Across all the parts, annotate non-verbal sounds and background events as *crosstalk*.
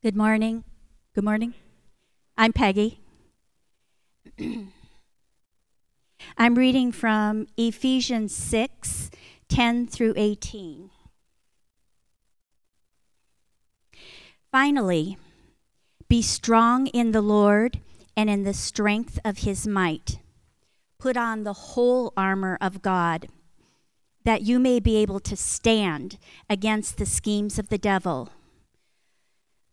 Good morning. Good morning. I'm Peggy. *clears throat* I'm reading from Ephesians 6 10 through 18. Finally, be strong in the Lord and in the strength of his might. Put on the whole armor of God, that you may be able to stand against the schemes of the devil.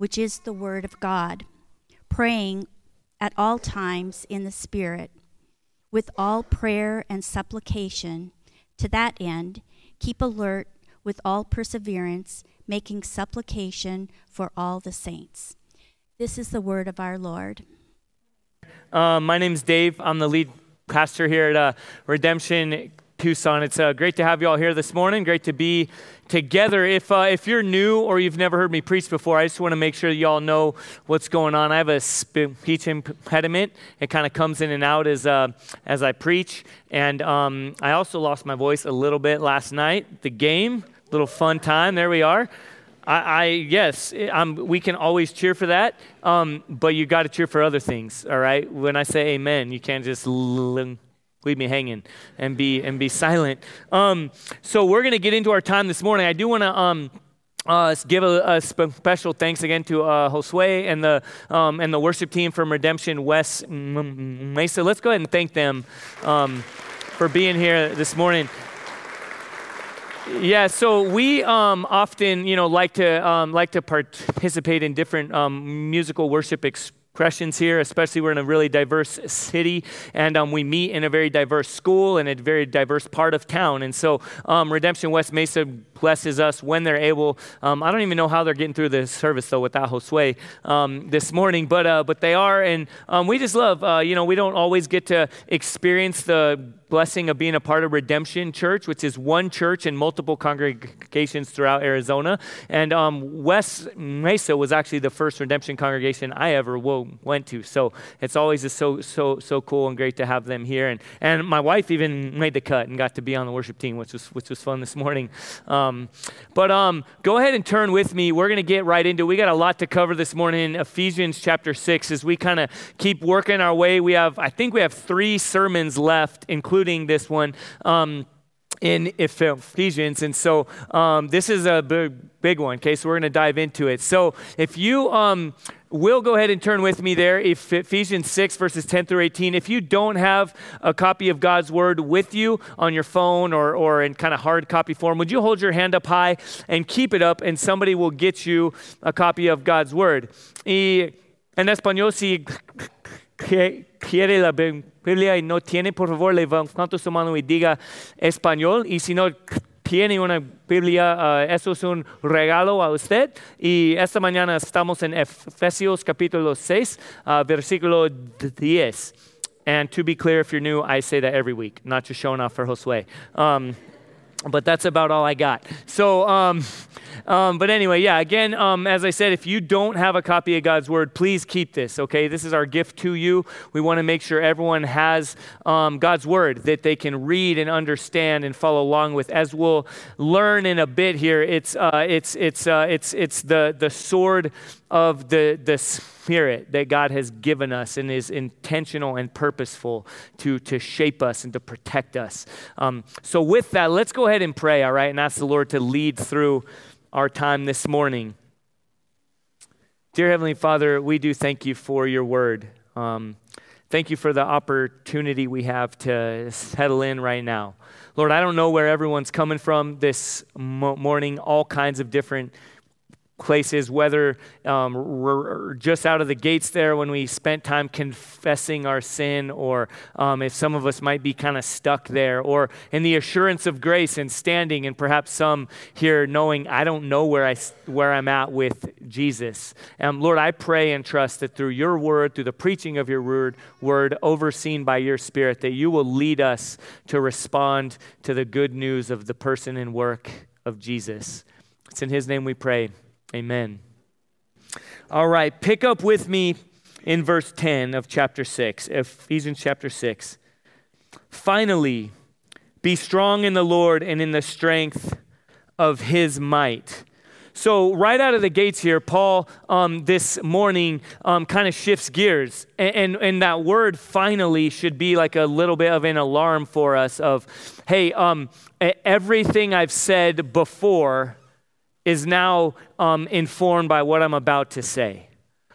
which is the Word of God, praying at all times in the Spirit, with all prayer and supplication. To that end, keep alert with all perseverance, making supplication for all the saints. This is the word of our Lord. Uh, my name's Dave. I'm the lead pastor here at uh, Redemption Tucson. It's uh, great to have you all here this morning. Great to be together. If, uh, if you're new or you've never heard me preach before, I just want to make sure you all know what's going on. I have a speech impediment. It kind of comes in and out as, uh, as I preach. And um, I also lost my voice a little bit last night. The game, little fun time. There we are. I, I yes, I'm, we can always cheer for that, um, but you got to cheer for other things. All right. When I say Amen, you can't just. L- leave me hanging and be and be silent um, so we're going to get into our time this morning i do want to um, uh, give a, a, special thanks again to uh, Josue and the um, and the worship team from Redemption West Mesa. Let's go ahead and thank them um, for being here this morning. Yeah, so we um, often, you know, like to um, like to participate in different um, musical worship experiences Christians here, especially we're in a really diverse city, and um, we meet in a very diverse school and a very diverse part of town. And so, um, Redemption West Mesa blesses us when they're able. Um, I don't even know how they're getting through the service though without Josue um, this morning, but uh, but they are, and um, we just love. Uh, you know, we don't always get to experience the blessing of being a part of Redemption Church, which is one church and multiple congregations throughout Arizona. And um, West Mesa was actually the first Redemption congregation I ever went to. So it's always just so so so cool and great to have them here. And and my wife even made the cut and got to be on the worship team, which was which was fun this morning. Um, but um, go ahead and turn with me. We're going to get right into. it. We got a lot to cover this morning. In Ephesians chapter six, as we kind of keep working our way. We have I think we have three sermons left, including including this one. Um, in Ephesians. And so um, this is a big, big one, okay? So we're going to dive into it. So if you um, will go ahead and turn with me there, Ephesians 6, verses 10 through 18. If you don't have a copy of God's word with you on your phone or, or in kind of hard copy form, would you hold your hand up high and keep it up, and somebody will get you a copy of God's word? Y en español, si quiere la Biblia y no tiene, por favor, levanta su mano y diga español. Y si no tiene una Biblia, uh, eso es un regalo a usted. Y esta mañana estamos en Efesios capítulo 6, uh, versículo 10. And to be clear, if you're new, I say that every week, not just showing off for Josue. Um, but that's about all I got. So, um, um, but anyway, yeah, again, um, as I said, if you don't have a copy of God's Word, please keep this, okay? This is our gift to you. We want to make sure everyone has um, God's Word that they can read and understand and follow along with. As we'll learn in a bit here, it's, uh, it's, it's, uh, it's, it's the, the sword of the, the spirit that God has given us and is intentional and purposeful to, to shape us and to protect us. Um, so, with that, let's go ahead and pray, all right, and ask the Lord to lead through our time this morning. Dear Heavenly Father, we do thank you for your word. Um, thank you for the opportunity we have to settle in right now. Lord, I don't know where everyone's coming from this mo- morning, all kinds of different places, whether um, just out of the gates there when we spent time confessing our sin, or um, if some of us might be kind of stuck there, or in the assurance of grace and standing, and perhaps some here knowing I don't know where, I, where I'm at with Jesus. Um, Lord, I pray and trust that through your word, through the preaching of your word, word overseen by your spirit, that you will lead us to respond to the good news of the person and work of Jesus. It's in his name we pray. Amen. All right, pick up with me in verse 10 of chapter 6, Ephesians chapter 6. Finally, be strong in the Lord and in the strength of his might. So, right out of the gates here, Paul um, this morning um, kind of shifts gears. And, and, and, that word finally should be like a little bit of an alarm for us of, hey, um, everything I've said before is now um, informed by what I'm about to say.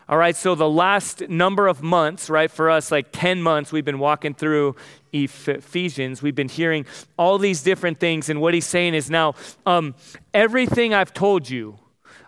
All right, so the last number of months, right, for us, like 10 months, we've been walking through Ephesians. We've been hearing all these different things, and what he's saying is now um, everything I've told you,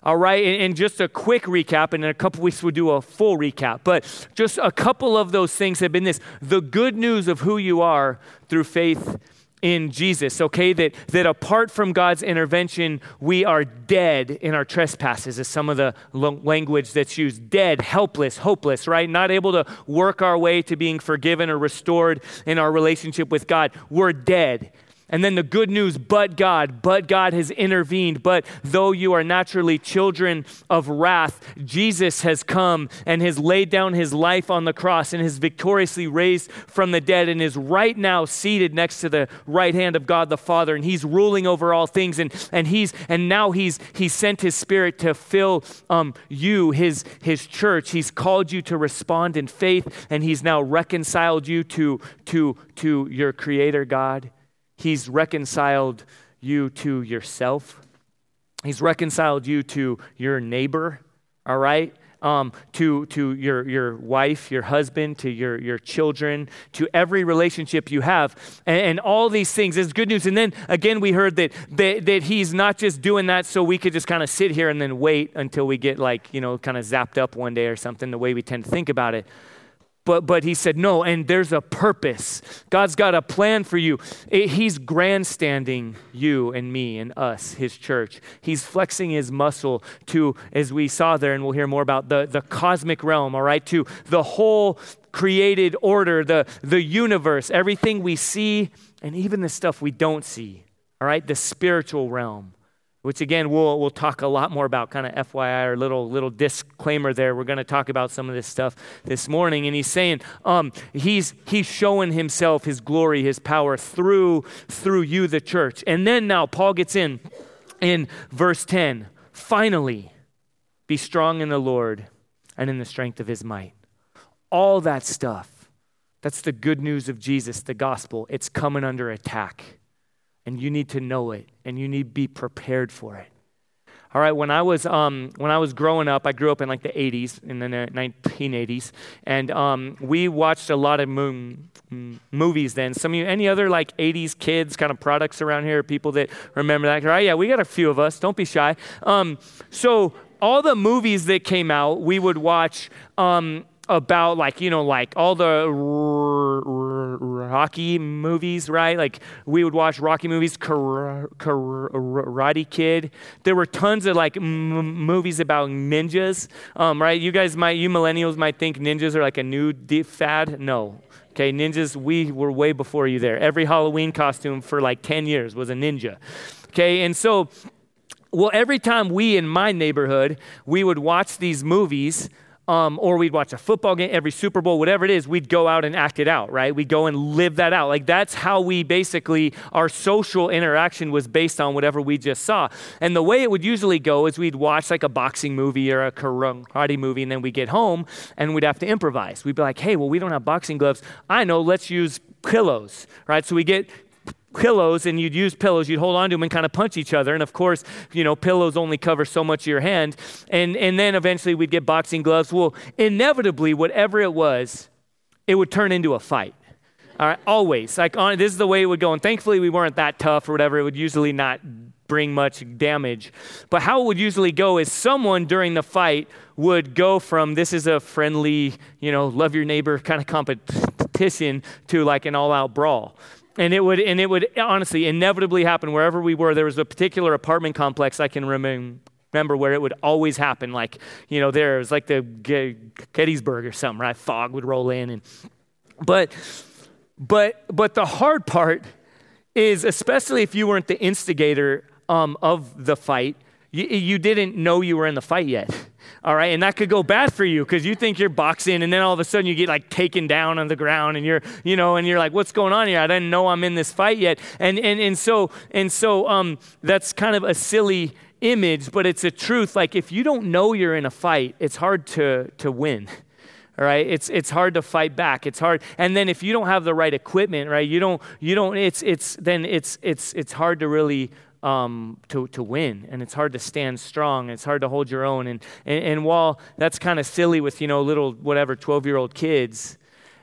all right, and, and, just a quick recap, and in a couple weeks we'll do a full recap, but just a couple of those things have been this the good news of who you are through faith in Jesus, okay? That, that apart from God's intervention, we are dead in our trespasses, is some of the language that's used. Dead, helpless, hopeless, right? Not able to work our way to being forgiven or restored in our relationship with God. We're dead. And then the good news, but God, but God has intervened. But though you are naturally children of wrath, Jesus has come and has laid down his life on the cross and has victoriously raised from the dead and is right now seated next to the right hand of God the Father. And he's ruling over all things. And, and he's and now he's he's sent his spirit to fill um, you, his his church. He's called you to respond in faith, and he's now reconciled you to to to your creator God. He's reconciled you to yourself. He's reconciled you to your neighbor, all right? Um, to, to your, your wife, your husband, to your, your children, to every relationship you have. And, and, all these things is good news. And then again, we heard that, that, that he's not just doing that so we could just kind of sit here and then wait until we get like, you know, kind of zapped up one day or something, the way we tend to think about it. But, but he said, no, and there's a purpose. God's got a plan for you. It, he's grandstanding you and me and us, his church. He's flexing his muscle to, as we saw there, and we'll hear more about the, the cosmic realm, all right, to the whole created order, the, the universe, everything we see, and even the stuff we don't see, all right, the spiritual realm which again we'll, we'll talk a lot more about kind of fyi or little little disclaimer there. We're going to talk about some of this stuff this morning and he's saying um, he's he's showing himself his glory his power through through you the church. And then now paul gets in in verse 10 finally be strong in the lord and in the strength of his might. All that stuff that's the good news of jesus the gospel. It's coming under attack and you need to know it and you need to be prepared for it. All right, when I was um, when I was growing up, I grew up in like the 80s, in the 1980s, and um, we watched a lot of mo- movies then. Some of you, any other like 80s kids kind of products around here, people that remember that? Right, yeah, we got a few of us. Don't be shy. Um, so all the movies that came out, we would watch. Um, about like you know like all the Rocky movies, right? Like we would watch Rocky movies, Karate Kid. There were tons of like m- movies about ninjas, um, right? You guys might, you millennials might think ninjas are like a new fad. No, okay, ninjas. We were way before you there. Every Halloween costume for like ten years was a ninja. Okay, and so. Well, every time we in my neighborhood, we would watch these movies, um, or we'd watch a football game, every Super Bowl, whatever it is, we'd go out and act it out, right? We'd go and live that out. Like that's how we basically, our social interaction was based on whatever we just saw. And the way it would usually go is we'd watch like a boxing movie or a karate movie, and then we'd get home and we'd have to improvise. We'd be like, hey, well, we don't have boxing gloves. I know, let's use pillows, right? So we get pillows and you'd use pillows, you'd hold on to them and kind of punch each other. And of course, you know, pillows only cover so much of your hand. And, and then eventually we'd get boxing gloves. Well, inevitably, whatever it was, it would turn into a fight. All right, always. Like, on, this is the way it would go. And thankfully, we weren't that tough or whatever. It would usually not bring much damage. But how it would usually go is someone during the fight would go from this is a friendly, you know, love your neighbor kind of competition to like an all out brawl. And it would, and it would honestly inevitably happen wherever we were. There was a particular apartment complex I can remember where it would always happen. Like, you know, there it was like the Gettysburg or something, right? Fog would roll in. And, but, but, but the hard part is, especially if you weren't the instigator um, of the fight, you, you didn't know you were in the fight yet. All right, and that could go bad for you because you think you're boxing, and then all of a sudden you get like taken down on the ground, and you're, you know, and you're like, "What's going on here? I didn't know I'm in this fight yet." And and and so and so, um, that's kind of a silly image, but it's a truth. Like if you don't know you're in a fight, it's hard to to win. All right, it's it's hard to fight back. It's hard, and then if you don't have the right equipment, right, you don't you don't. It's it's then it's it's it's hard to really um, to, to win. And it's hard to stand strong. It's hard to hold your own. And, and, and while that's kind of silly with you know little whatever 12 year old kids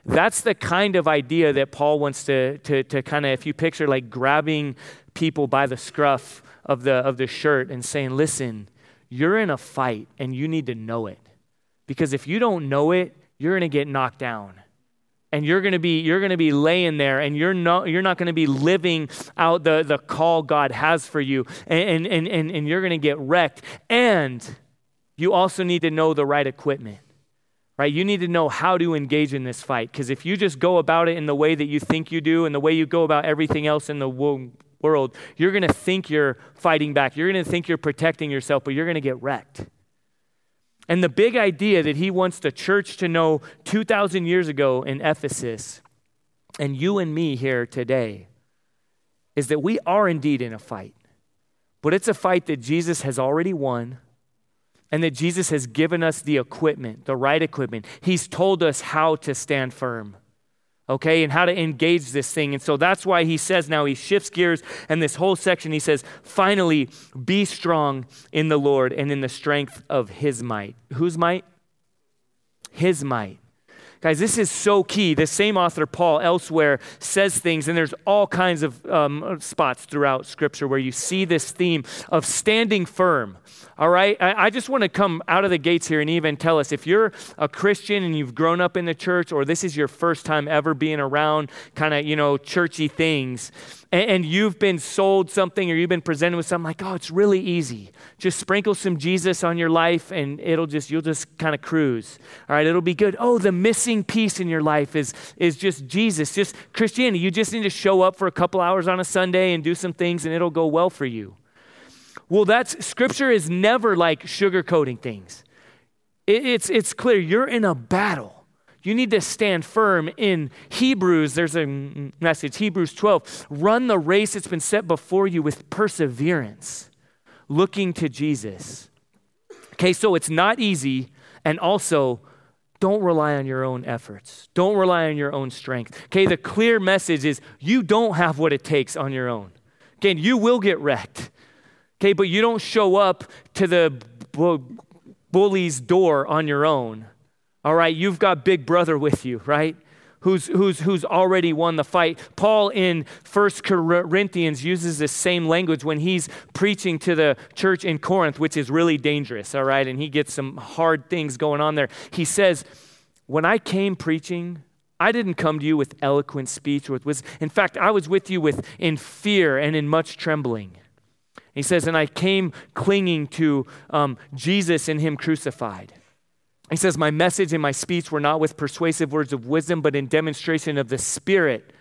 that's the kind of idea that paul wants to, to, to kind of if you picture like grabbing people by the scruff of the, of the shirt and saying listen you're in a fight and you need to know it. Because if you don't know it you're going to get knocked down and you're going to be you're going to be laying there and you're not you're not going to be living out the the call God has for you and and and, and you're going to get wrecked. And you also need to know the right equipment right? You need to know how to engage in this fight because if you just go about it in the way that you think you do and the way you go about everything else in the world you're going to think you're fighting back. You're going to think you're protecting yourself but you're going to get wrecked and the big idea that he wants the church to know 2,000 years ago in Ephesus, and you and me here today, is that we are indeed in a fight. But it's a fight that Jesus has already won, and that Jesus has given us the equipment, the right equipment. He's told us how to stand firm okay, and how to engage this thing. And so that's why he says now, he shifts gears, and this whole section, he says, finally, be strong in the Lord and in the strength of his might. Whose might? His might. Guys, this is so key. The same author, Paul, elsewhere says things, and there's all kinds of um, spots throughout Scripture where you see this theme of standing firm. All right? I, I just want to come out of the gates here and even tell us if you're a Christian and you've grown up in the church, or this is your first time ever being around kind of, you know, churchy things, and, and you've been sold something or you've been presented with something like, oh, it's really easy. Just sprinkle some Jesus on your life and it'll just, you'll just kind of cruise. All right, it'll be good. Oh, the missing piece in your life is, is just Jesus, just Christianity. You just need to show up for a couple hours on a Sunday and do some things and it'll go well for you. Well, that's scripture is never like sugarcoating things. It, it's, it's clear you're in a battle. You need to stand firm in Hebrews. There's a message, Hebrews 12. Run the race that's been set before you with perseverance, looking to Jesus. Okay, so it's not easy, and also don't rely on your own efforts. Don't rely on your own strength. Okay, the clear message is you don't have what it takes on your own. Again, you will get wrecked. Okay, but you don't show up to the bully's door on your own. All right, you've got Big Brother with you, right? Who's, who's, who's already won the fight. Paul in First Corinthians uses the same language when he's preaching to the church in Corinth, which is really dangerous, all right? And he gets some hard things going on there. He says, When I came preaching, I didn't come to you with eloquent speech or with. In fact, I was with you with in fear and in much trembling. He says, And I came clinging to um, Jesus and Him crucified. He says, My message and my speech were not with persuasive words of wisdom, but in demonstration of the Spirit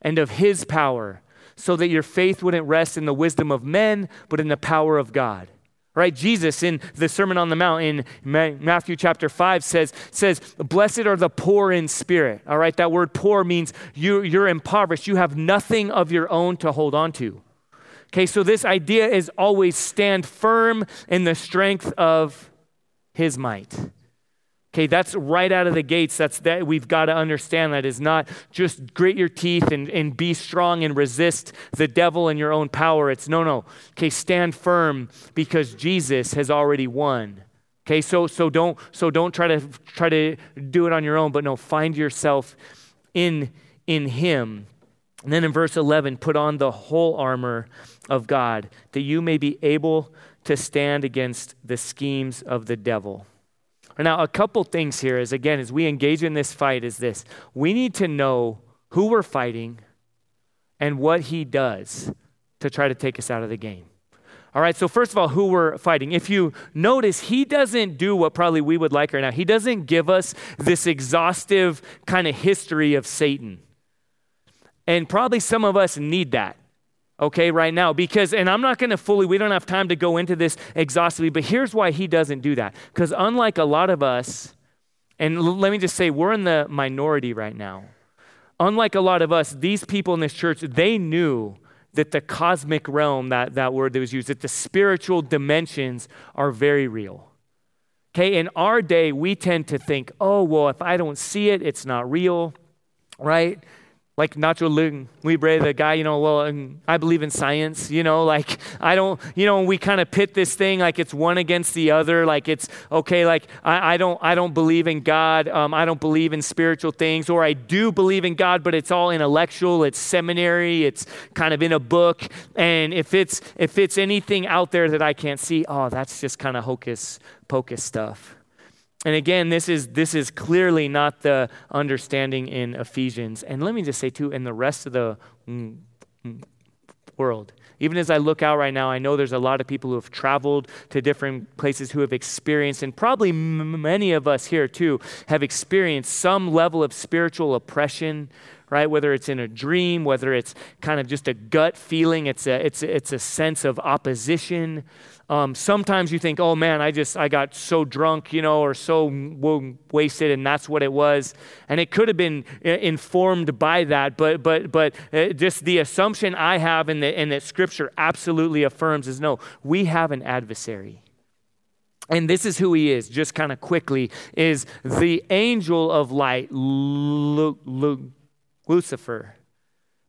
and of His power, so that your faith wouldn't rest in the wisdom of men, but in the power of God. Right? Jesus in the Sermon on the Mount in Matthew chapter 5 says, says, Blessed are the poor in spirit. All right, that word poor means you, you're impoverished. You have nothing of your own to hold on to. Okay, so this idea is always stand firm in the strength of his might. Okay, that's right out of the gates. That's that we've got to understand that is not just grit your teeth and, and be strong and resist the devil in your own power. It's no, no. Okay, stand firm because Jesus has already won. Okay, so so don't so don't try to try to do it on your own, but no, find yourself in in him. And then in verse 11, put on the whole armor of God that you may be able to stand against the schemes of the devil. Now, a couple things here is again, as we engage in this fight, is this we need to know who we're fighting and what he does to try to take us out of the game. All right, so first of all, who we're fighting. If you notice, he doesn't do what probably we would like right now. He doesn't give us this exhaustive kind of history of Satan. And probably some of us need that okay, right now. Because, and I'm not going to fully, we don't have time to go into this exhaustively, but here's why he doesn't do that. Because unlike a lot of us, and l- let me just say, we're in the minority right now. Unlike a lot of us, these people in this church, they knew that the cosmic realm, that, that word that was used, that the spiritual dimensions are very real. Okay, in our day, we tend to think, oh, well, if I don't see it, it's not real, right? Like Nacho Libre, the guy, you know, well, I believe in science, you know, like I don't, you know, we kind of pit this thing like it's one against the other, like it's okay, like I, I don't, I don't believe in God, um, I don't believe in spiritual things, or I do believe in God, but it's all intellectual, it's seminary, it's kind of in a book, and if it's if it's anything out there that I can't see, oh, that's just kind of hocus pocus stuff. And again, this is, this is clearly not the understanding in Ephesians. And let me just say, too, in the rest of the world. Even as I look out right now, I know there's a lot of people who have traveled to different places who have experienced, and probably m- many of us here too have experienced some level of spiritual oppression, right? Whether it's in a dream, whether it's kind of just a gut feeling, it's a, it's it's a sense of opposition. Um, sometimes you think, oh man, I just, I got so drunk, you know, or so wasted, and that's what it was. And it could have been uh, informed by that, but, but, but uh, just the assumption I have and, and that scripture absolutely affirms is no, we have an adversary. And this is who he is, just kind of quickly, is the angel of light, Lu- Lu- Lucifer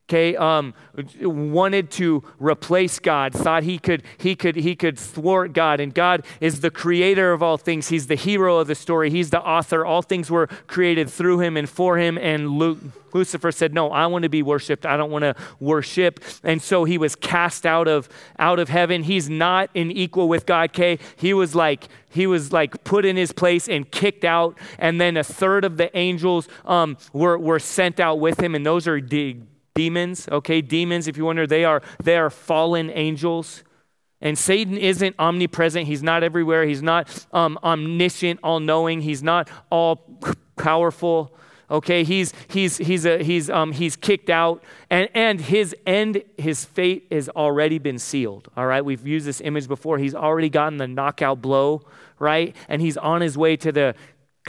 okay, um, wanted to replace God, thought he could, he, could, he could thwart God. And God is the creator of all things. He's the hero of the story. He's the author. All things were created through him and for him. And Luke, Lucifer said, No, I want to be worshiped. I don't want to worship. And so he was cast out of, out of heaven. He's not in equal with God, okay? He was like, he was like put in his place and kicked out. And then a third of the angels um, were, were sent out with him. And those are de- demons okay? Demons if you wonder they are they are fallen angels. And satan isn't omnipresent. He's not everywhere. He's not um, omniscient all-knowing. He's not all powerful okay? He's he's he's a, he's um he's kicked out. And and his end his fate has already been sealed all right? We've used this image before. He's already gotten the knockout blow right? And he's on his way to the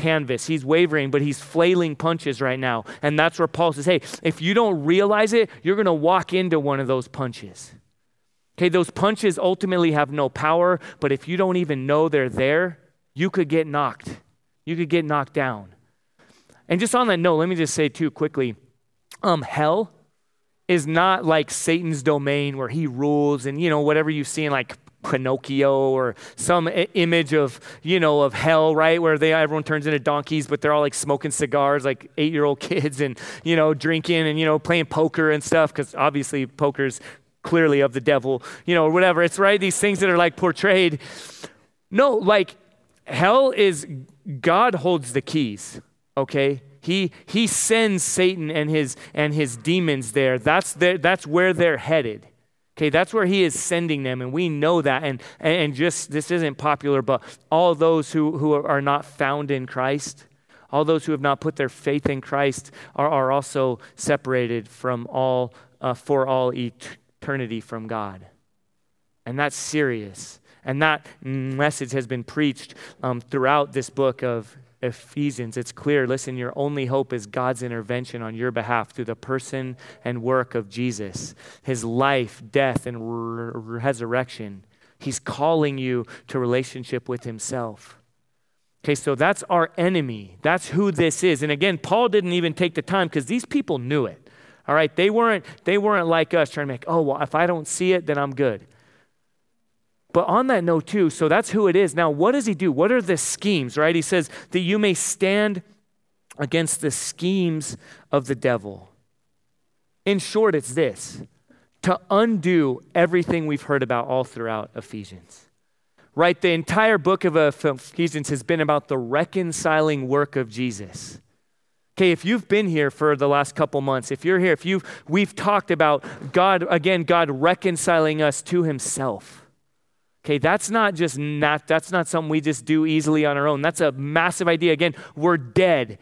canvas. He's wavering, but he's flailing punches right now. And that's where Paul says, hey, if you don't realize it, you're going to walk into one of those punches. Okay, those punches ultimately have no power, but if you don't even know they're there, you could get knocked. You could get knocked down. And just on that note, let me just say too quickly um, hell is not like Satan's domain where he rules and, you know, whatever you see in like Pinocchio or some image of, you know, of hell, right? Where they everyone turns into donkeys, but they're all like smoking cigars, like eight year old *laughs* kids, and you know, drinking and you know, playing poker and stuff. Because obviously, poker's clearly of the devil, you know, or whatever. It's right these things that are like portrayed. No, like hell is God holds the keys. Okay, he he sends Satan and his and his demons there. That's their, that's where they're headed. Okay, that's where he is sending them, and we know that. And, and just, this isn't popular, but all those who, who are not found in Christ, all those who have not put their faith in Christ are, are also separated from all, uh, for all eternity from God. And that's serious. And that message has been preached um, throughout this book of Ephesians, it's clear listen, your only hope is God's intervention on your behalf through the person and work of Jesus, his life, death, and resurrection. He's calling you to relationship with himself. Okay, so that's our enemy. That's who this is. And again, Paul didn't even take the time because these people knew it. All right, they weren't they weren't like us trying to make, oh, well, if I don't see it, then I'm good. But on that note, too, so that's who it is. Now, what does he do? What are the schemes, right? He says that you may stand against the schemes of the devil. In short, it's this to undo everything we've heard about all throughout Ephesians. Right? The entire book of Ephesians has been about the reconciling work of Jesus. Okay, if you've been here for the last couple months, if you're here, if you've we've talked about God again, God reconciling us to himself. Okay, that's not just not that's not something we just do easily on our own. That's a massive idea. Again, we're dead.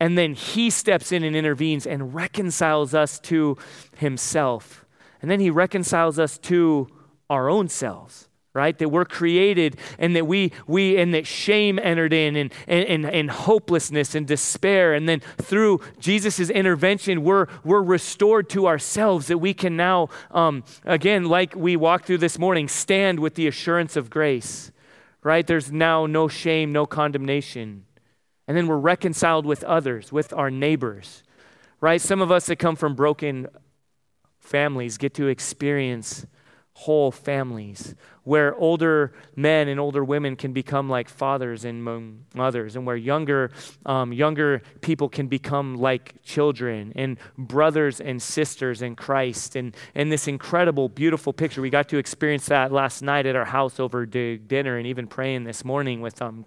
And then he steps in and intervenes and reconciles us to himself. And then he reconciles us to our own selves right? That we're created and that we we and that shame entered in and and, and, and hopelessness and despair. And then through jesus' intervention we're we're restored to ourselves that we can now um, again like we walked through this morning stand with the assurance of grace right? There's now no shame no condemnation. And then we're reconciled with others with our neighbors right? Some of us that come from broken families get to experience whole families where older men and older women can become like fathers and mothers and where younger um, younger people can become like children and brothers and sisters in christ. And, and this incredible beautiful picture we got to experience that last night at our house over dinner and even praying this morning with um,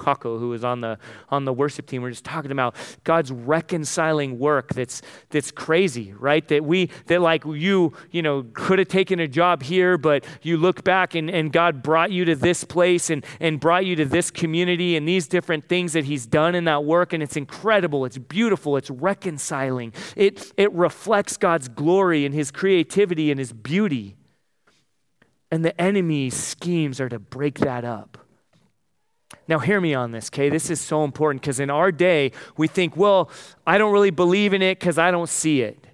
Kako, who was on the on the worship team. We're just talking about God's reconciling work that's that's crazy, right? That we that like you, you know, could have taken a job here, but you look back and, and God brought you to this place and, and brought you to this community and these different things that He's done in that work, and it's incredible, it's beautiful, it's reconciling. It it reflects God's glory and his creativity and his beauty. And the enemy's schemes are to break that up. Now, hear me on this, okay? This is so important because in our day, we think, well, I don't really believe in it because I don't see it.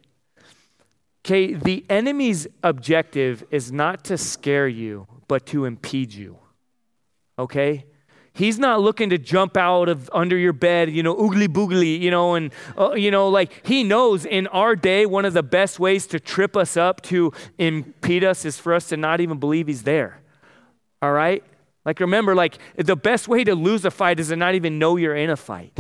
Okay, the enemy's objective is not to scare you, but to impede you. Okay? He's not looking to jump out of under your bed, you know, oogly boogly, you know, and, uh, you know, like he knows in our day, one of the best ways to trip us up, to impede us, is for us to not even believe he's there. All right? Like, remember, like, the best way to lose a fight is to not even know you're in a fight.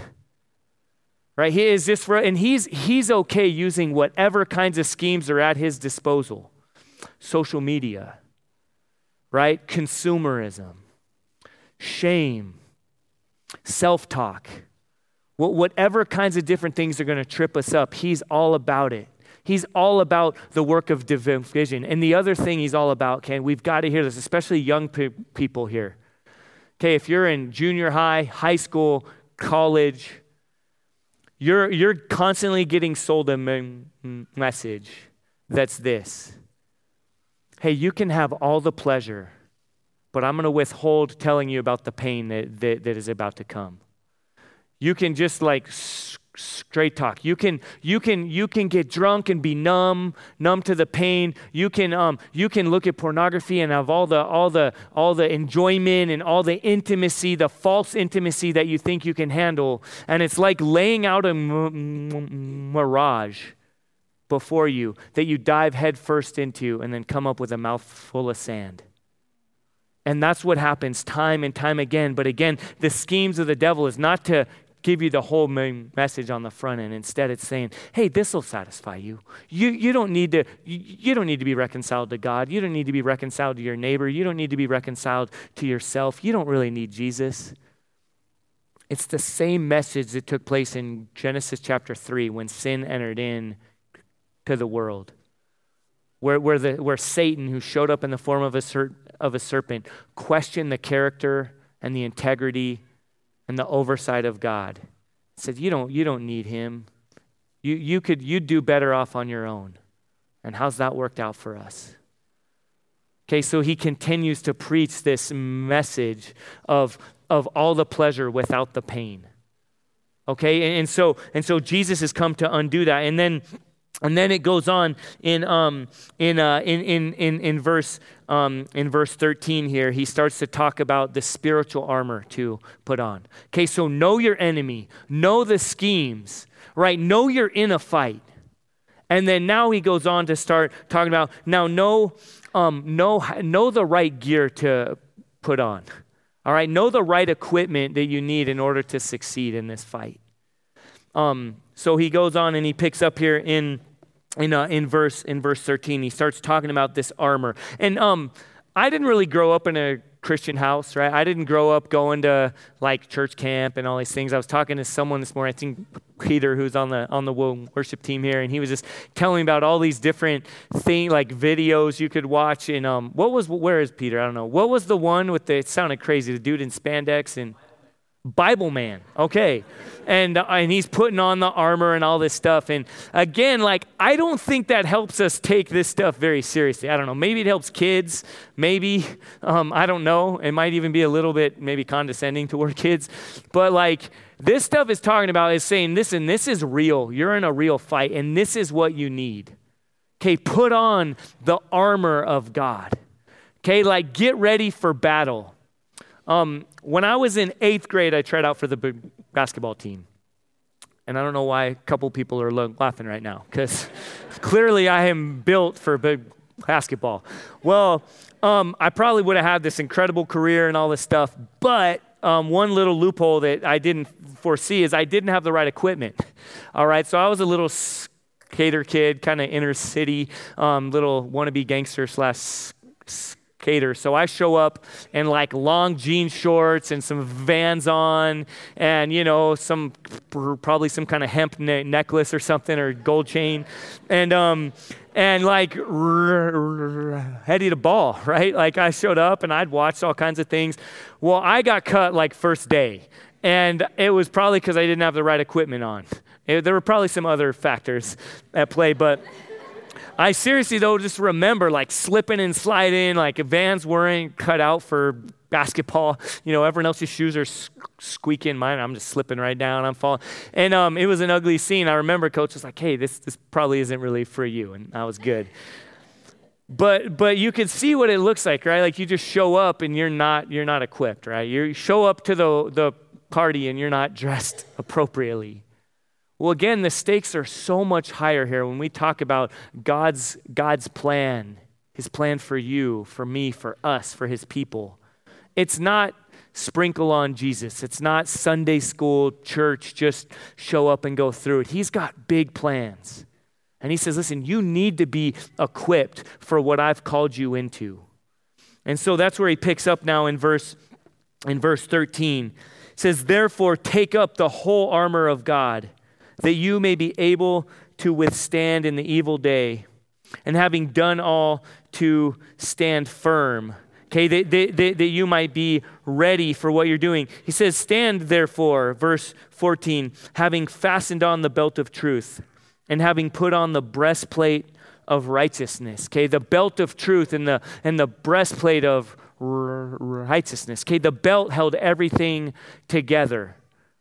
Right? He is this, and he's, he's okay using whatever kinds of schemes are at his disposal social media, right? Consumerism, shame, self talk, whatever kinds of different things are going to trip us up, he's all about it. He's all about the work of division. And the other thing he's all about, Ken, we've got to hear this, especially young pe- people here. Okay, if you're in junior high, high school, college, you're, you're constantly getting sold a message that's this Hey, you can have all the pleasure, but I'm going to withhold telling you about the pain that, that, that is about to come. You can just like straight talk. You can you can you can get drunk and be numb numb to the pain. You can um you can look at pornography and have all the all the all the enjoyment and all the intimacy the false intimacy that you think you can handle. And it's like laying out a m- m- mirage before you that you dive headfirst into and then come up with a mouthful of sand. And that's what happens time and time again. But again, the schemes of the devil is not to give you the whole message on the front end. Instead, it's saying, hey, this will satisfy you. You, you, don't need to, you, you don't need to be reconciled to God. You don't need to be reconciled to your neighbor. You don't need to be reconciled to yourself. You don't really need Jesus. It's the same message that took place in Genesis chapter 3 when sin entered in to the world. Where, where, the, where Satan, who showed up in the form of a, ser- of a serpent, questioned the character and the integrity and the oversight of God. Said, you don't, you don't need him. You, you could, you'd do better off on your own. And how's that worked out for us? Okay, so he continues to preach this message of, of all the pleasure without the pain. Okay, and, and so and so Jesus has come to undo that. And then And then it goes on in, um, in, uh, in, in, in, in, verse, um, in verse 13 here. He starts to talk about the spiritual armor to put on. Okay, so know your enemy, know the schemes, right? Know you're in a fight. And then now he goes on to start talking about now know, um, know, know the right gear to put on. All right, know the right equipment that you need in order to succeed in this fight. Um, so he goes on and he picks up here in in uh, in verse in verse 13. He starts talking about this armor. And um, I didn't really grow up in a Christian house, right? I didn't grow up going to like church camp and all these things. I was talking to someone this morning, I think Peter, who's on the on the worship team here, and he was just telling me about all these different things, like videos you could watch. And um, what was where is Peter? I don't know. What was the one with the? It sounded crazy. The dude in spandex and Bibleman. Okay. And, uh, and he's putting on the armor and all this stuff. And again, like, I don't think that helps us take this stuff very seriously. I don't know. Maybe it helps kids. Maybe. Um, I don't know. It might even be a little bit maybe condescending toward *laughs* kids. But like, this stuff is talking about is saying, listen, this is real. You're in a real fight, and this is what you need. Okay, put on the armor of God. Okay, like get ready for battle. Um, when I was in eighth grade, I tried out for the big basketball team. And I don't know why a couple people are laughing right now, because *laughs* clearly I am built for big basketball. Well, um, I probably would have had this incredible career and all this stuff, but um, one little loophole that I didn't foresee is I didn't have the right equipment. *laughs* All right, so I was a little skater kid, kind of inner city, um, little wannabe gangster slash cater. So I show up in like long jean shorts and some vans on and, you know, some probably some kind of hemp ne- necklace or something or gold chain. And, um, and like heady to ball, *laughs* right? Like I showed up and I'd watched all kinds of things. Well, I got cut like first day. And it was probably because I didn't have the right equipment on. It, there were probably some other factors at play, but I seriously, though, just remember like slipping and sliding, like Vans weren't cut out for basketball. You know, everyone else's shoes are squeaking. Mine, I'm just slipping right down. I'm falling. And um, it was an ugly scene. I remember coach was like, hey, this, this probably isn't really for you. And I was good. But but you can see what it looks like, right? Like you just show up and you're not you're not equipped, right? You show up to the the party and you're not dressed appropriately. Well, again, the stakes are so much higher here when we talk about God's, God's plan, his plan for you, for me, for us, for his people. It's not sprinkle on Jesus. It's not Sunday school, church, just show up and go through it. He's got big plans. And he says, listen, you need to be equipped for what I've called you into. And so that's where he picks up now in verse in verse 13. It says, Therefore, take up the whole armor of God that you may be able to withstand in the evil day, and having done all, to stand firm. Okay, that, that, that, you might be ready for what you're doing. He says, Stand therefore, verse 14, having fastened on the belt of truth, and having put on the breastplate of righteousness. Okay, the belt of truth and the, and the breastplate of righteousness. Okay, the belt held everything together.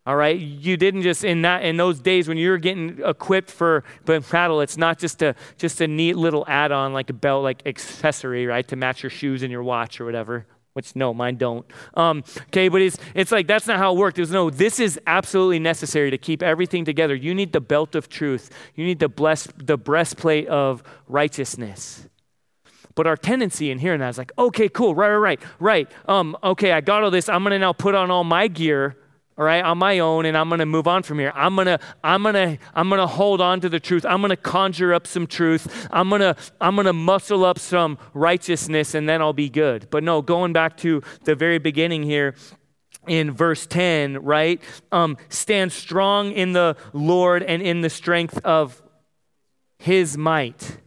All right, you didn't just in that in those days when you were getting equipped for battle. It's not just a just a neat little add-on like a belt, like accessory, right, to match your shoes and your watch or whatever. Which no, mine don't. Um, okay, but it's it's like that's not how it worked. It was no, this is absolutely necessary to keep everything together. You need the belt of truth. You need the bless the breastplate of righteousness. But our tendency in hearing that is like, okay, cool, right, right, right, right. Um, okay, I got all this. I'm gonna now put on all my gear all right on my own and i'm going to move on from here. I'm going to i'm going to i'm going to hold on to the truth. I'm going to conjure up some truth. I'm going to i'm going to muscle up some righteousness and then i'll be good. But no going back to the very beginning here in verse 10 right um, stand strong in the lord and in the strength of his might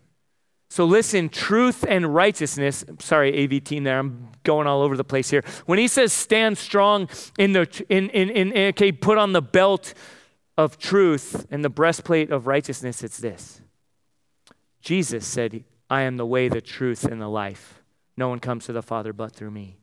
so listen, truth and righteousness. Sorry, AV team there. I'm going all over the place here. When he says stand strong in the in in, in okay, put on the belt of truth and the breastplate of righteousness, it's this. Jesus said, I am the way, the truth, and the life. No one comes to the Father but through me.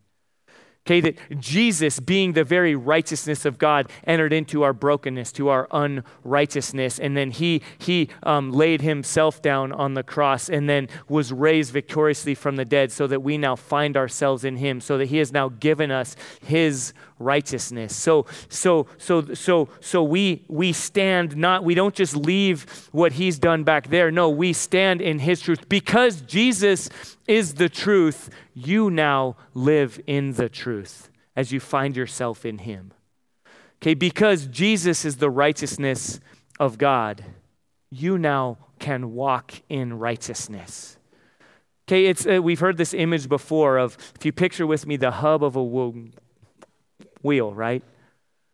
Okay, that Jesus, being the very righteousness of God, entered into our brokenness, to our unrighteousness, and then he he um, laid himself down on the cross, and then was raised victoriously from the dead, so that we now find ourselves in Him, so that He has now given us His righteousness. So so so so so we we stand not we don't just leave what He's done back there. No, we stand in His truth because Jesus is the truth, you now live in the truth as you find yourself in Him. Okay, because Jesus is the righteousness of God, you now can walk in righteousness. Okay, it's, uh, we've heard this image before of if you picture with me the hub of a wheel, right?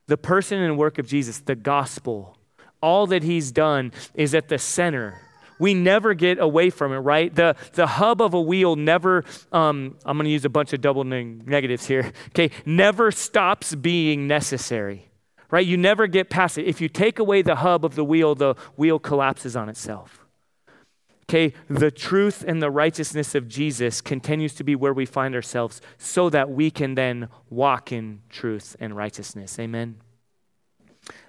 The person and work of Jesus, the gospel, all that he's done is at the center we never get away from it, right? The, the hub of a wheel never, um, I'm going to use a bunch of double negatives here, *laughs* okay, never stops being necessary, right? You never get past it. If you take away the hub of the wheel, the wheel collapses on itself. Okay, the truth and the righteousness of Jesus continues to be where we find ourselves so that we can then walk in truth and righteousness. Amen.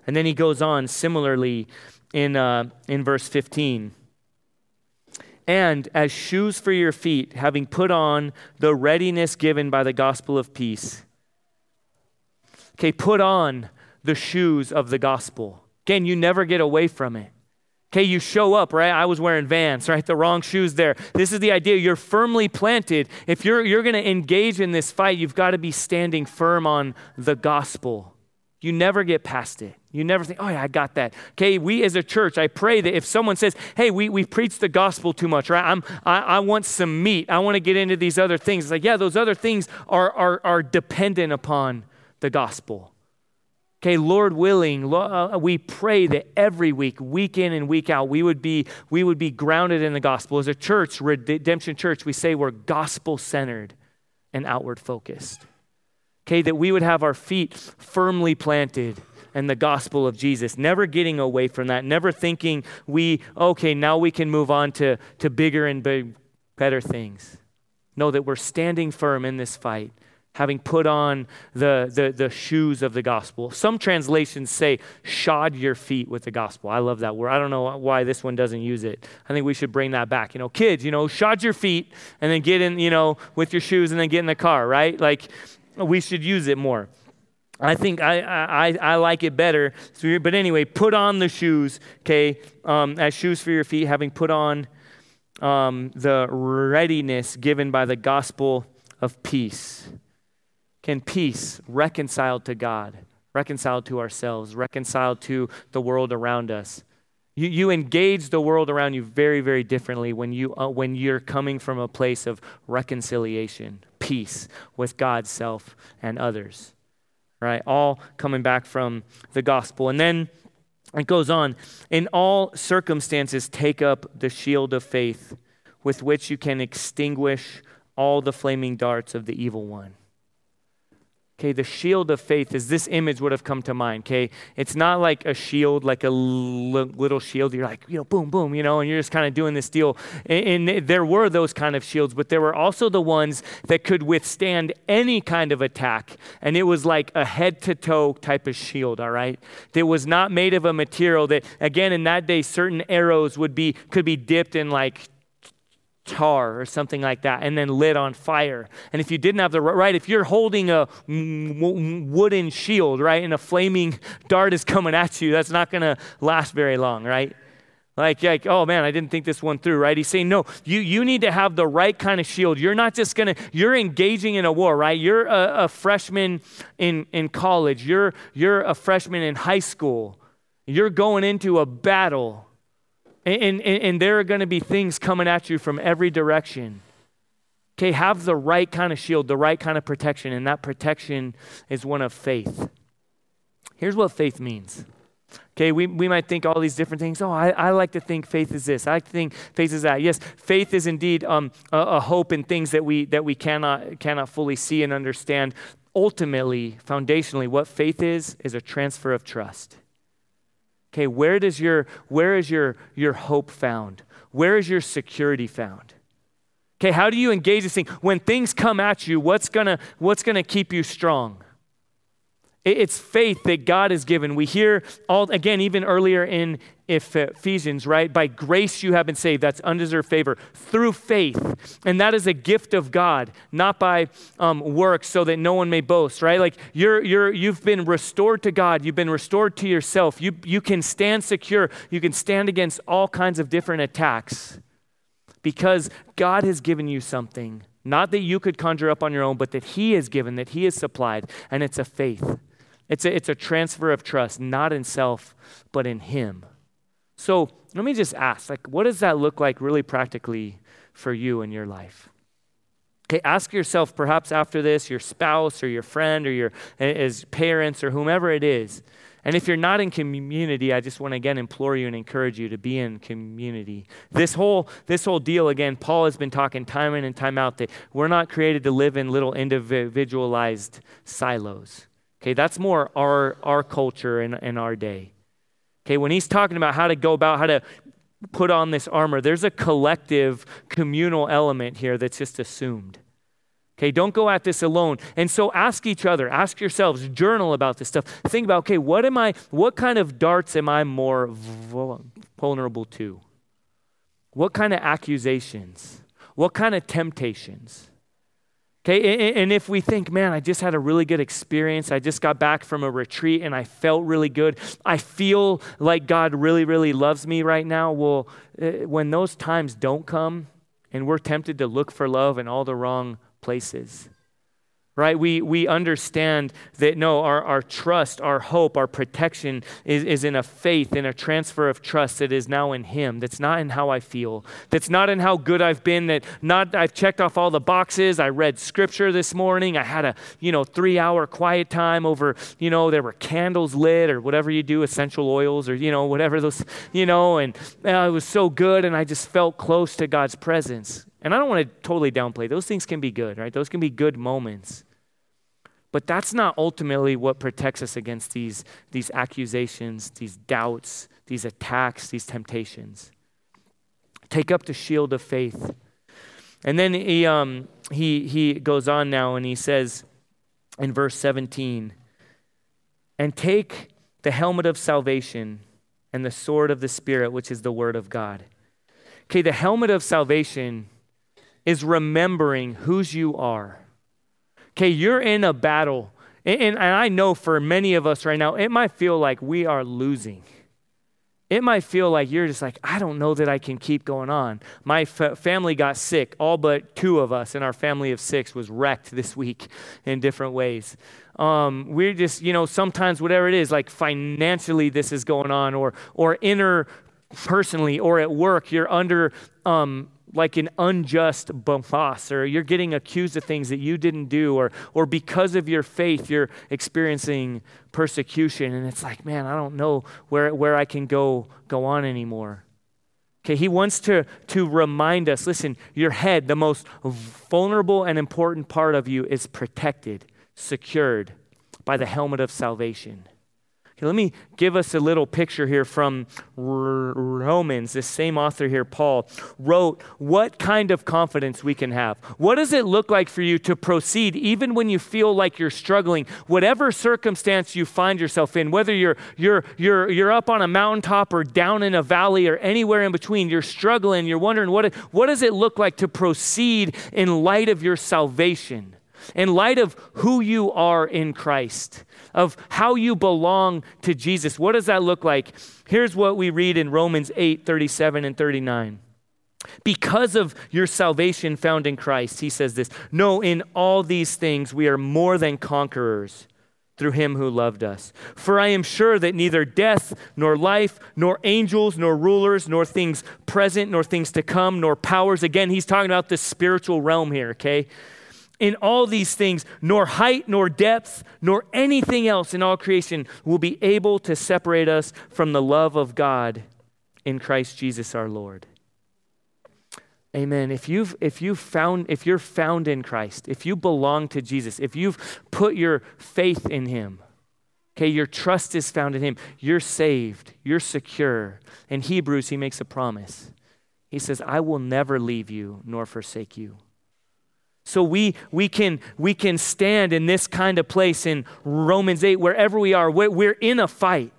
And then he goes on similarly in, uh, in verse 15 and as shoes for your feet, having put on the readiness given by the gospel of peace. Okay, put on the shoes of the gospel. Again, you never get away from it. Okay, you show up, right? I was wearing vans, right? The wrong shoes there. This is the idea. You're firmly planted. If you're, you're going to engage in this fight, you've got to be standing firm on the gospel. You never get past it. You never think, oh, yeah, I got that. Okay, we as a church, I pray that if someone says, hey, we, we preach the gospel too much, right? I'm, I, I want some meat. I want to get into these other things. It's like, yeah, those other things are, are, are dependent upon the gospel. Okay, Lord willing, uh, we pray that every week, week in and week out, we would be we would be grounded in the gospel. As a church, Redemption Church, we say we're gospel centered and outward focused. Okay, that we would have our feet firmly planted in the gospel of Jesus, never getting away from that, never thinking we, okay, now we can move on to, to bigger and big, better things. Know that we're standing firm in this fight, having put on the, the, the shoes of the gospel. Some translations say, shod your feet with the gospel. I love that word. I don't know why this one doesn't use it. I think we should bring that back. You know, kids, you know, shod your feet and then get in, you know, with your shoes and then get in the car, right? Like, we should use it more. I think I, I, I like it better. So, but anyway, put on the shoes, okay, um, as shoes for your feet, having put on um, the readiness given by the gospel of peace. Can peace reconciled to God, reconciled to ourselves, reconciled to the world around us? You, you engage the world around you very, very differently when, you, uh, when you're coming from a place of reconciliation, peace with God, self, and others. Right? All coming back from the gospel. And then it goes on in all circumstances, take up the shield of faith with which you can extinguish all the flaming darts of the evil one. Okay, the shield of faith is this image would have come to mind. Okay, it's not like a shield, like a little shield. You're like, you know, boom, boom, you know, and you're just kind of doing this deal. And, and there were those kind of shields, but there were also the ones that could withstand any kind of attack. And it was like a head to toe type of shield, all right? That was not made of a material that, again, in that day, certain arrows would be, could be dipped in like tar or something like that and then lit on fire. And if you didn't have the right, if you're holding a wooden shield, right, and a flaming dart is coming at you, that's not going to last very long, right? Like, like, oh man, I didn't think this one through, right? He's saying, no, you, you need to have the right kind of shield. You're not just gonna, you're engaging in a war, right? You're a, a freshman in, in college, you're, you're a freshman in high school, you're going into a battle and, and, and there are going to be things coming at you from every direction. Okay, have the right kind of shield, the right kind of protection, and that protection is one of faith. Here's what faith means. Okay, we, we might think all these different things. Oh, I, I like to think faith is this. I like to think faith is that. Yes, faith is indeed um, a, a hope in things that we that we cannot cannot fully see and understand. Ultimately, foundationally, what faith is is a transfer of trust. Okay, where does your where is your your hope found? Where is your security found? Okay, how do you engage this thing? When things come at you, what's gonna what's gonna keep you strong? It's faith that God has given. We hear all again, even earlier in Ephesians, right? By grace you have been saved. That's undeserved favor through faith, and that is a gift of God, not by um, works, so that no one may boast, right? Like you're you're you've been restored to God. You've been restored to yourself. You you can stand secure. You can stand against all kinds of different attacks because God has given you something. Not that you could conjure up on your own, but that He has given, that He has supplied, and it's a faith. It's a, it's a transfer of trust, not in self, but in Him. So let me just ask, like, what does that look like really practically for you in your life? Okay, ask yourself, perhaps after this, your spouse or your friend or your as parents or whomever it is. And if you're not in community, I just want to again implore you and encourage you to be in community. This whole this whole deal again, Paul has been talking time in and time out that we're not created to live in little individualized silos. Okay, that's more our, our culture in, in our day. Okay, when he's talking about how to go about, how to put on this armor, there's a collective communal element here that's just assumed. Okay, don't go at this alone. And so ask each other, ask yourselves, journal about this stuff. Think about, okay, what am I, what kind of darts am I more vulnerable to? What kind of accusations? What kind of temptations? Okay, and if we think, man, I just had a really good experience, I just got back from a retreat and I felt really good, I feel like God really, really loves me right now. Well, eh, when those times don't come and we're tempted to look for love in all the wrong places, right? We, we understand that no, our, our trust, our hope, our protection is, is in a faith, in a transfer of trust that is now in Him. That's not in how I feel. That's not in how good I've been. That not I've checked off all the boxes. I read Scripture this morning. I had a you know three hour quiet time over you know there were candles lit or whatever you do, essential oils or you know whatever those you know, and uh, it was so good, and I just felt close to God's presence. And I don't want to totally downplay. Those things can be good, right? Those can be good moments. But that's not ultimately what protects us against these, these accusations, these doubts, these attacks, these temptations. Take up the shield of faith. And then he, um, he, he goes on now and he says in verse 17, and take the helmet of salvation and the sword of the Spirit, which is the word of God. Okay, the helmet of salvation is remembering whose you are. Okay, you're in a battle. And, and, I know for many of us right now, it might feel like we are losing. It might feel like you're just like, I don't know that I can keep going on. My fa- family got sick. All but two of us in our family of six was wrecked this week in different ways. Um, we're just, you know, sometimes whatever it is, like financially this is going on, or or inner personally, or at work, you're under um, like an unjust boss, or you're getting accused of things that you didn't do, or, or because of your faith, you're experiencing persecution. And it's like, man, I don't know where, where I can go, go on anymore. Okay, he wants to, to remind us listen, your head, the most vulnerable and important part of you, is protected, secured by the helmet of salvation. Okay, let me give us a little picture here from Romans. This same author here, Paul, wrote what kind of confidence we can have. What does it look like for you to proceed even when you feel like you're struggling, whatever circumstance you find yourself in, whether you're, you're, you're, you're up on a mountaintop or down in a valley or anywhere in between, you're struggling, you're wondering what, what does it look like to proceed in light of your salvation? In light of who you are in Christ, of how you belong to Jesus. What does that look like? Here's what we read in Romans 8 37 and 39. Because of your salvation found in Christ, he says this No, in all these things we are more than conquerors through him who loved us. For I am sure that neither death, nor life, nor angels, nor rulers, nor things present, nor things to come, nor powers. Again, he's talking about the spiritual realm here, okay? In all these things, nor height, nor depth, nor anything else in all creation will be able to separate us from the love of God in Christ Jesus our Lord. Amen. If you've if you've found if you're found in Christ, if you belong to Jesus, if you've put your faith in him, okay, your trust is found in him, you're saved, you're secure. In Hebrews he makes a promise. He says, I will never leave you nor forsake you. So we, we, can, we can stand in this kind of place in Romans 8, wherever we are, we're in a fight.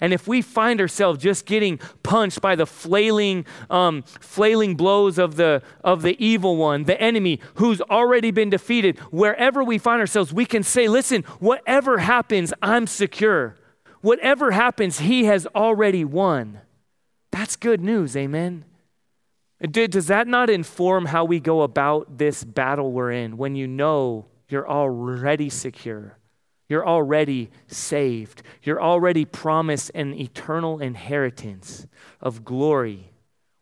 And if we find ourselves just getting punched by the flailing, um, flailing blows of the, of the evil one, the enemy who's already been defeated, wherever we find ourselves, we can say, listen, whatever happens, I'm secure. Whatever happens, he has already won. That's good news, amen. Does that not inform how we go about this battle we're in when you know you're already secure? You're already saved. You're already promised an eternal inheritance of glory,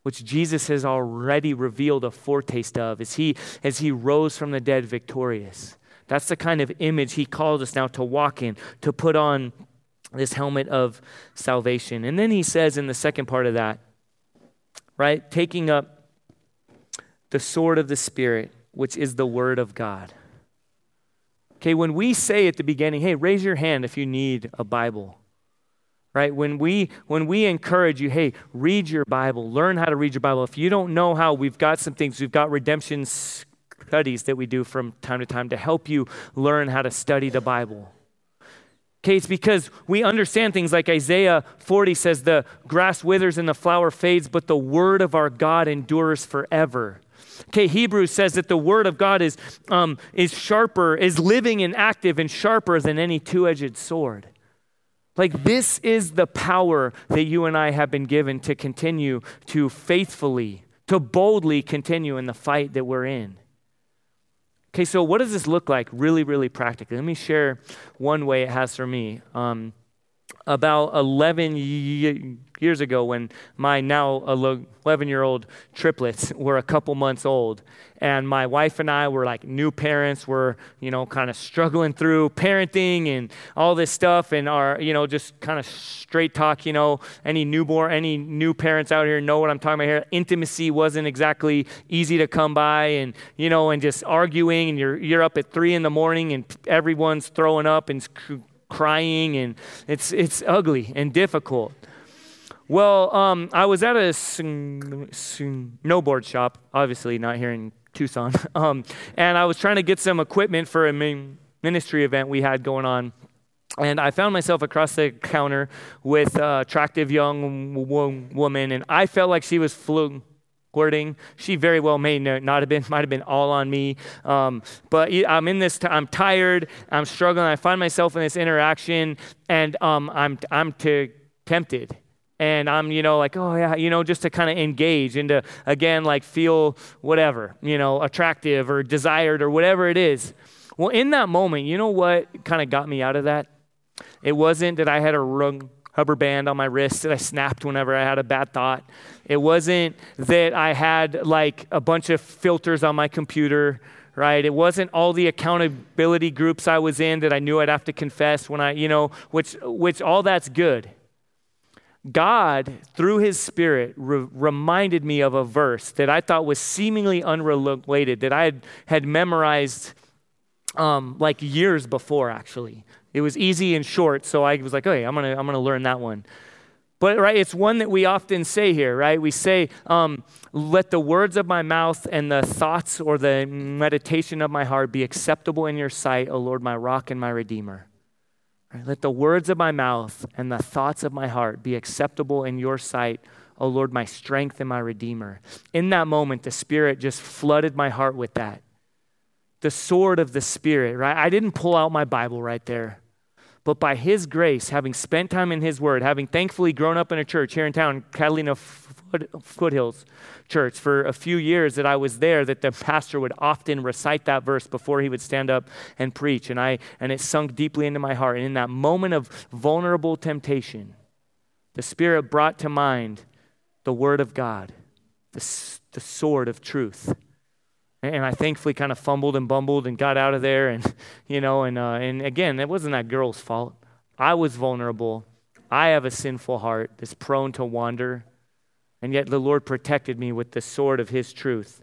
which Jesus has already revealed a foretaste of as he, as he rose from the dead victorious. That's the kind of image he calls us now to walk in, to put on this helmet of salvation. And then he says in the second part of that, right, taking up the sword of the Spirit, which is the word of God. Okay, when we say at the beginning, hey, raise your hand if you need a Bible. Right? When we when we encourage you, hey, read your Bible, learn how to read your Bible. If you don't know how, we've got some things. We've got redemption studies that we do from time to time to help you learn how to study the Bible. Okay, it's because we understand things like Isaiah 40 says, the grass withers and the flower fades, but the word of our God endures forever. Okay, Hebrews says that the word of God is, um, is sharper, is living and active and sharper than any two edged sword. Like, this is the power that you and I have been given to continue to faithfully, to boldly continue in the fight that we're in. Okay, so what does this look like really, really practically? Let me share one way it has for me. Um, about 11 years ago when my now 11 year old triplets *laughs* were a couple months old. And my wife and i were like new parents we're you know kind of struggling through parenting and all this stuff and our you know just kind of straight talk you know any newborn any new parents out here know what i'm talking about here. Intimacy wasn't exactly easy to come by and you know and just arguing and you're you're up at three in the morning and everyone's throwing up and crying and it's it's ugly and difficult well, um, I was at a snowboard shop, obviously not here in Tucson, *laughs* um, and I was trying to get some equipment for a ministry event we had going on. And I found myself across the counter with an attractive young woman, and I felt like she was flirting. She very well may not have been, *laughs* might have been all on me. Um, but I'm in this, i I'm tired, I'm struggling. I find myself in this interaction, and um, I'm, I'm t- tempted and I'm, you know, like, oh yeah, you know, just to kind of engage and to, again, like feel whatever, you know, attractive or desired or whatever it is. Well, in that moment, you know what kind of got me out of that? It wasn't that I had a rubber band on my wrist that I snapped whenever I had a bad thought. It wasn't that I had like a bunch of filters on my computer right? It wasn't all the accountability groups I was in that I knew I'd have to confess when I, you know, which which all that's good. God, through his spirit, re- reminded me of a verse that I thought was seemingly unrelated, that I had, had memorized um, like years before, actually. It was easy and short, so I was like, okay, I'm to I'm to learn that one. But, right, it's one that we often say here, right? We say, um, let the words of my mouth and the thoughts or the meditation of my heart be acceptable in your sight, O Lord, my rock and my redeemer. Let the words of my mouth and the thoughts of my heart be acceptable in your sight, O Lord, my strength and my redeemer. In that moment, the Spirit just flooded my heart with that. The sword of the Spirit, right? I didn't pull out my Bible right there. But by His grace, having spent time in His Word, having thankfully grown up in a church here in town, Catalina Foothills Church, for a few years that I was there, that the pastor would often recite that verse before he would stand up and preach. And, I, and it sunk deeply into my heart. And in that moment of vulnerable temptation, the Spirit brought to mind the Word of God, the, the sword of truth. And I thankfully kind of fumbled and bumbled and got out of there. And, *laughs* you know, and, uh, and again, it wasn't that girl's fault. I was vulnerable. I have a sinful heart that's prone to wander. And yet the Lord protected me with the sword of His truth,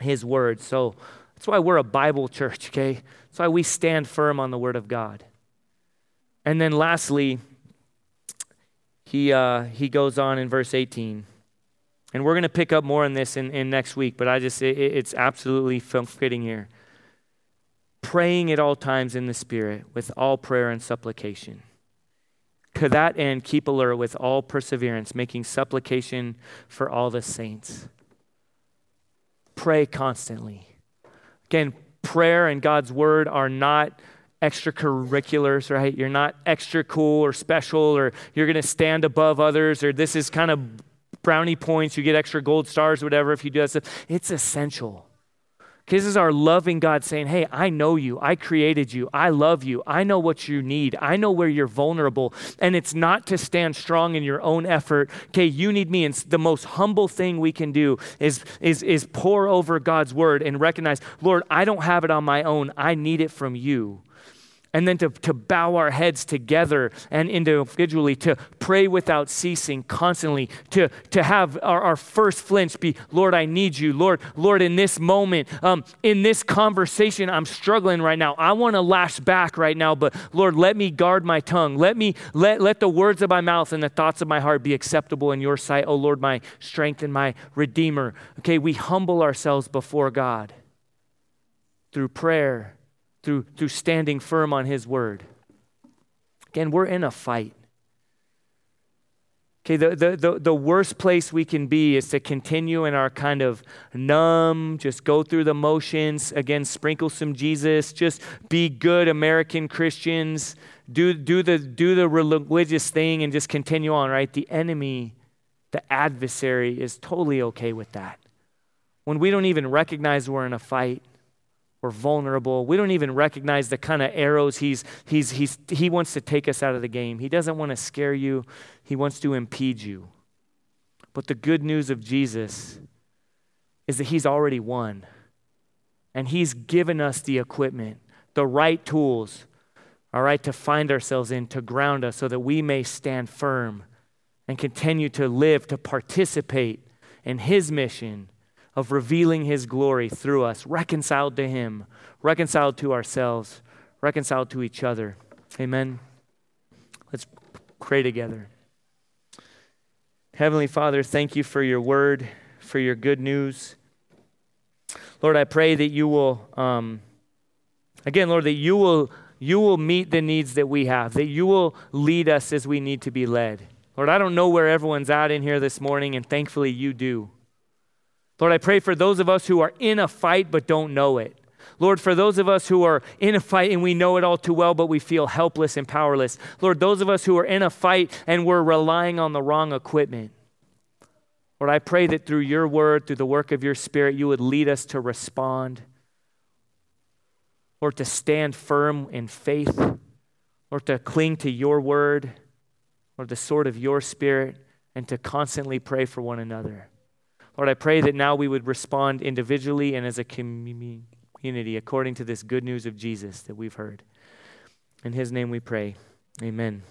His word. So that's why we're a Bible church, okay? That's why we stand firm on the word of God. And then lastly, he, uh, he goes on in verse 18 And we're going to pick up more on this in, in next week, but I just, it, it's absolutely fitting here. Praying at all times in the Spirit with all prayer and supplication. To that end, keep alert with all perseverance, making supplication for all the saints. Pray constantly. Again, prayer and God's word are not extracurriculars, right? You're not extra cool or special, or you're going to stand above others, or this is kind of brownie points. You get extra gold stars, whatever, if you do that stuff. It's essential. This is our loving God saying, Hey, I know you. I created you. I love you. I know what you need. I know where you're vulnerable. And it's not to stand strong in your own effort. Okay, you need me. And the most humble thing we can do is, is, is pore over God's word and recognize, Lord, I don't have it on my own. I need it from you and then to, to bow our heads together and individually, to pray without ceasing constantly, to, to have our, our first flinch be, Lord, I need you. Lord, Lord, in this moment, um, in this conversation, I'm struggling right now. I want to lash back right now, but Lord, let me guard my tongue. Let me let, let the words of my mouth and the thoughts of my heart be acceptable in your sight, oh Lord, my strength and my redeemer. Okay, we humble ourselves before God through prayer through, through standing firm on His word. Again, we're in a fight. Okay, the, the, the, the, worst place we can be is to continue in our kind of numb, just go through the motions, again, sprinkle some Jesus, just be good American Christians, do, do, the, do the religious thing and just continue on, right? The enemy, the adversary, is totally okay with that. When we don't even recognize we're in a fight, we're vulnerable. We don't even recognize the kind of arrows he's, he's, he's, he wants to take us out of the game. He doesn't want to scare you, he wants to impede you. But the good news of Jesus is that he's already won. And he's given us the equipment, the right tools, all right, to find ourselves in, to ground us so that we may stand firm and continue to live, to participate in his mission of revealing his glory through us, reconciled to him, reconciled to ourselves, reconciled to each other. Amen. Let's pray together. Heavenly Father, thank you for your word, for your good news. Lord, I pray that you will, um, again, Lord, that you will, you will meet the needs that we have, that you will lead us as we need to be led. Lord, I don't know where everyone's at in here this morning, and thankfully you do. Lord, I pray for those of us who are in a fight but don't know it. Lord, for those of us who are in a fight and we know it all too well, but we feel helpless and powerless. Lord, those of us who are in a fight and we're relying on the wrong equipment. Lord, I pray that through your word, through the work of your spirit, you would lead us to respond. Or to stand firm in faith, or to cling to your word, or the sword of your spirit, and to constantly pray for one another. Lord, I pray that now we would respond individually and as a community according to this good news of Jesus that we've heard. In his name we pray. Amen.